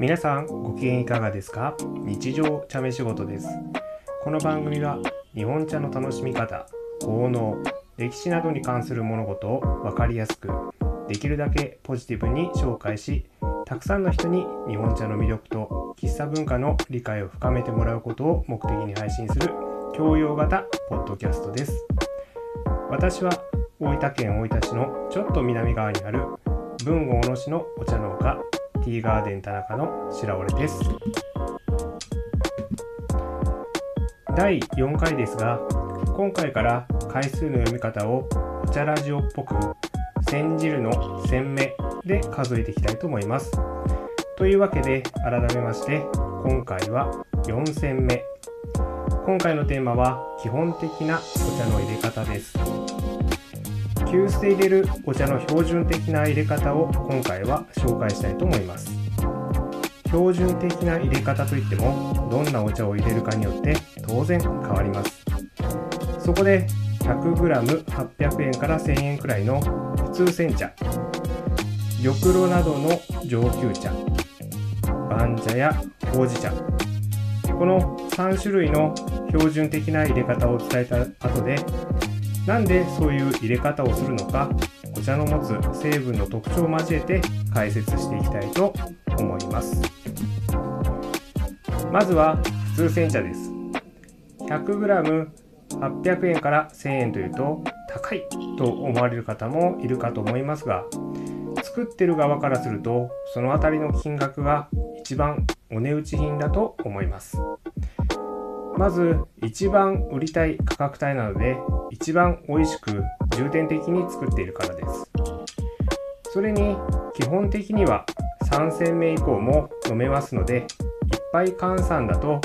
皆さんご機嫌いかがですか？日常茶目仕事です。この番組は日本茶の楽しみ方効能歴史などに関する物事を分かりやすくできるだけポジティブに紹介したくさんの人に日本茶の魅力と喫茶文化の理解を深めてもらうことを目的に配信する教養型ポッドキャストです。私は大分県大分市のちょっと南側にある豊後大野市のお茶農家ティーガーデン田中の白折です。第4回ですが今回から回数の読み方をお茶ラジオっぽく煎じるの煎目で数えていきたいと思います。というわけで改めまして今回は4戦目。今回のテーマは基本的なお茶の入れ方です。急須で入れるお茶の標準的な入れ方を今回は紹介したいと思います。標準的な入れ方といってもどんなお茶を入れるかによって当然変わります。そこで 100g800 円から1000円くらいの普通煎茶。玉露などの上級茶。番茶やほうじ茶。この3種類の標準的な入れ方を伝えた後でなんでそういう入れ方をするのかお茶の持つ成分の特徴を交えて解説していきたいと思います。まずは普通煎茶です。100g800 円から1000円というと高いと思われる方もいるかと思いますが作ってる側からするとその辺りの金額が一番お値打ち品だと思います。まず一番売りたい価格帯なので一番美味しく重点的に作っているからです。それに基本的には3戦目以降も飲めますのでいっぱい換算だと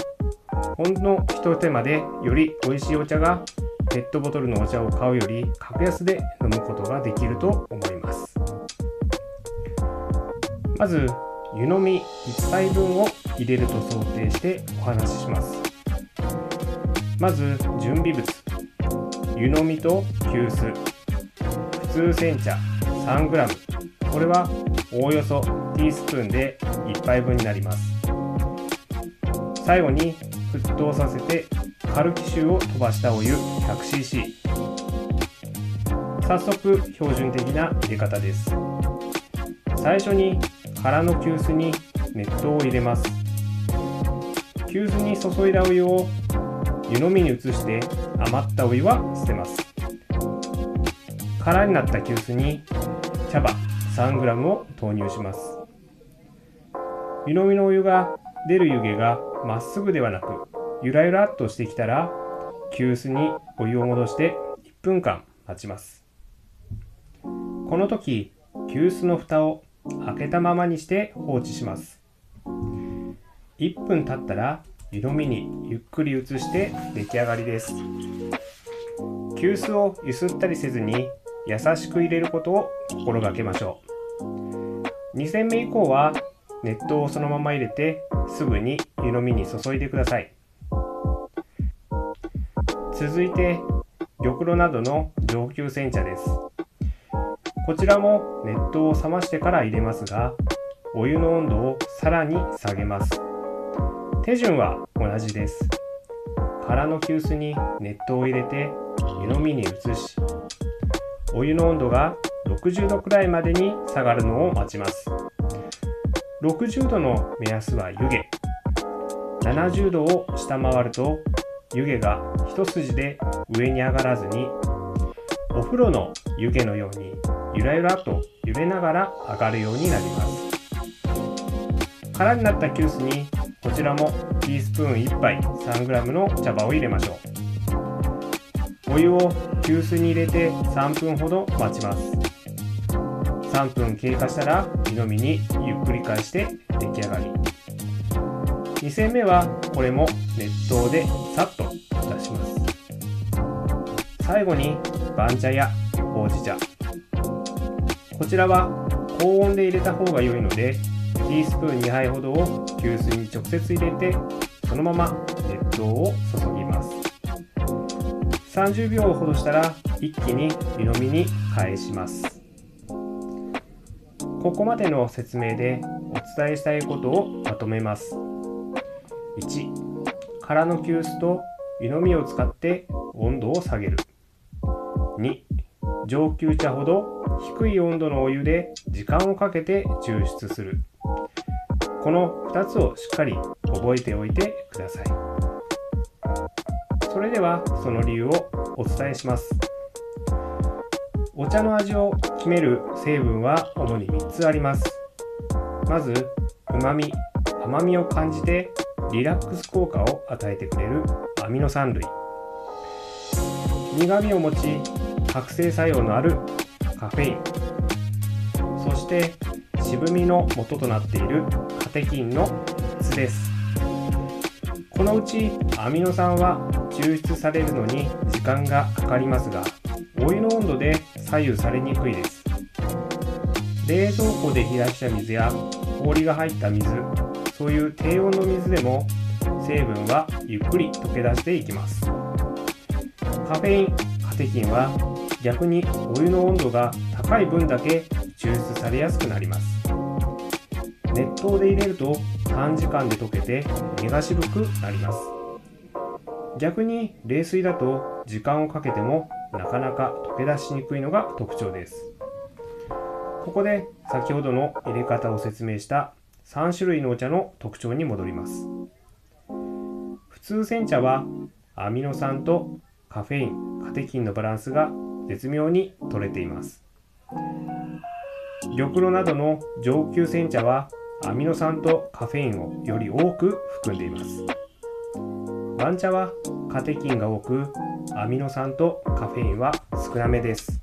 ほんの一手間でより美味しいお茶がペットボトルのお茶を買うより格安で飲むことができると思います。まず湯飲み1杯分を入れると想定してお話しします。まず準備物。湯飲みと急須。普通煎茶。3g これはおおよそティースプーンで1杯分になります。最後に沸騰させてカルキ臭を飛ばしたお湯 100cc 早速標準的な入れ方です。最初に空の急須に熱湯を入れます。急須に注いだお湯を湯飲みに移して余ったお湯は捨てます。空になった急須に茶葉 3g を投入します。湯飲みのお湯が出る湯気がまっすぐではなくゆらゆらっとしてきたら急須にお湯を戻して1分間待ちます。この時急須の蓋を開けたままにして放置します。1分経ったら湯飲みにゆっくり移して出来上がりです。急須をゆすったりせずに優しく入れることを心がけましょう。2戦目以降は熱湯をそのまま入れてすぐに湯飲みに注いでください。続いて玉露などの上級煎茶です。こちらも熱湯を冷ましてから入れますがお湯の温度をさらに下げます。手順は同じです。空の急須に熱湯を入れて湯飲みに移しお湯の温度が60度くらいまでに下がるのを待ちます。60度の目安は湯気。70度を下回ると湯気が一筋で上に上がらずにお風呂の湯気のようにゆらゆらと揺れながら上がるようになります。空になった急須にこちらもティースプーン1杯 3g の茶葉を入れましょう。お湯を急須に入れて3分ほど待ちます。3分経過したら湯飲みにゆっくり返して出来上がり。2戦目はこれも熱湯でさっと出します。最後に番茶やほうじ茶。こちらは高温で入れた方が良いのでティースプーン2杯ほどを急須に直接入れてそのまま熱湯を注ぎます30秒ほどしたら一気に湯飲みに返しますここまでの説明でお伝えしたいことをまとめます。1、空の急須と湯飲みを使って温度を下げる。2、上級茶ほど低い温度のお湯で時間をかけて抽出する。この2つをしっかり覚えておいてください。それではその理由をお伝えします。お茶の味を決める成分は主に3つあります。まず、旨味、甘みを感じてリラックス効果を与えてくれるアミノ酸類。苦味を持ち、覚醒作用のあるカフェイン。そして渋みの元となっているテキンの質です。このうちアミノ酸は抽出されるのに時間がかかりますが、お湯の温度で左右されにくいです。冷蔵庫で冷やした水や氷が入った水、そういう低温の水でも成分はゆっくり溶け出していきます。カフェイン、カテキンは逆にお湯の温度が高い分だけ抽出されやすくなります。熱湯で入れると短時間で溶けて身が渋くなります。逆に冷水だと時間をかけてもなかなか溶け出しにくいのが特徴です。ここで先ほどの入れ方を説明した3種類のお茶の特徴に戻ります。普通煎茶はアミノ酸とカフェイン、カテキンのバランスが絶妙に取れています。玉露などの上級煎茶はアミノ酸とカフェインをより多く含んでいます。番茶はカテキンが多くアミノ酸とカフェインは少なめです。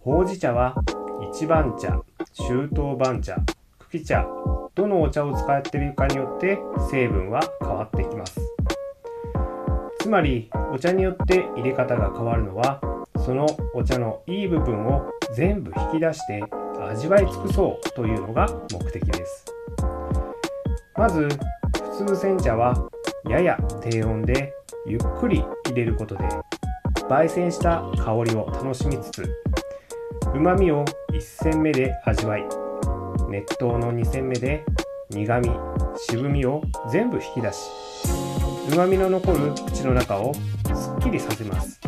ほうじ茶は一番茶、周到番茶、茎茶、どのお茶を使っているかによって成分は変わってきます。つまりお茶によって入れ方が変わるのはそのお茶のいい部分を全部引き出して味わい尽くそうというのが目的です。まず普通煎茶はやや低温でゆっくり入れることで焙煎した香りを楽しみつつ旨味を1煎目で味わい熱湯の2煎目で苦味渋みを全部引き出し旨味の残る口の中をすっきりさせます。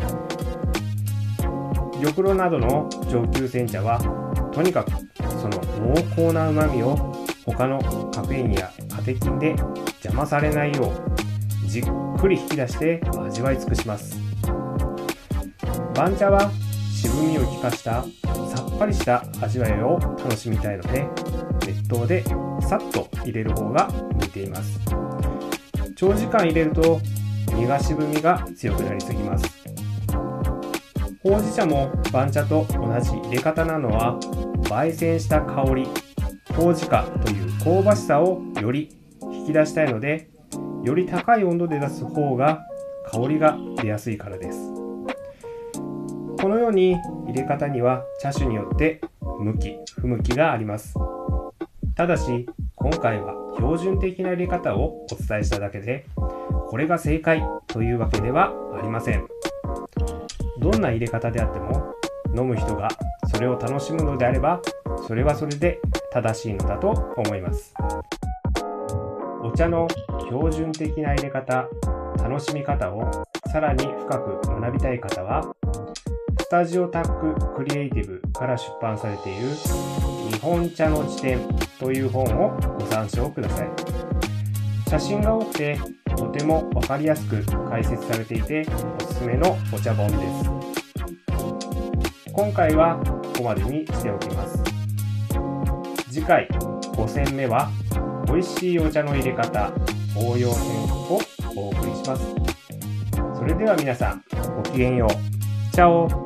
玉露などの上級煎茶はとにかくその濃厚な旨味を他のカフェインやカテキンで邪魔されないようじっくり引き出して味わい尽くします。番茶は渋みを効かしたさっぱりした味わいを楽しみたいので熱湯でさっと入れる方が向いています。長時間入れると身が渋みが強くなりすぎます。ほうじ茶も番茶と同じ入れ方なのは焙煎した香り。ほうじかという香ばしさをより引き出したいのでより高い温度で出す方が香りが出やすいからです。このように入れ方には茶種によって向き不向きがあります。ただし今回は標準的な入れ方をお伝えしただけでこれが正解というわけではありません。どんな入れ方であっても飲む人がそれを楽しむのであればそれはそれで正しいのだと思います。お茶の標準的な入れ方楽しみ方をさらに深く学びたい方はスタジオタッククリエイティブから出版されている日本茶の辞典という本をご参照ください。写真が多くてとてもわかりやすく解説されていておすすめのお茶本です。今回はここまでにしておきます。次回5戦目は美味しいお茶の入れ方応用編をお送りします。それでは皆さんごきげんよう。チャオ。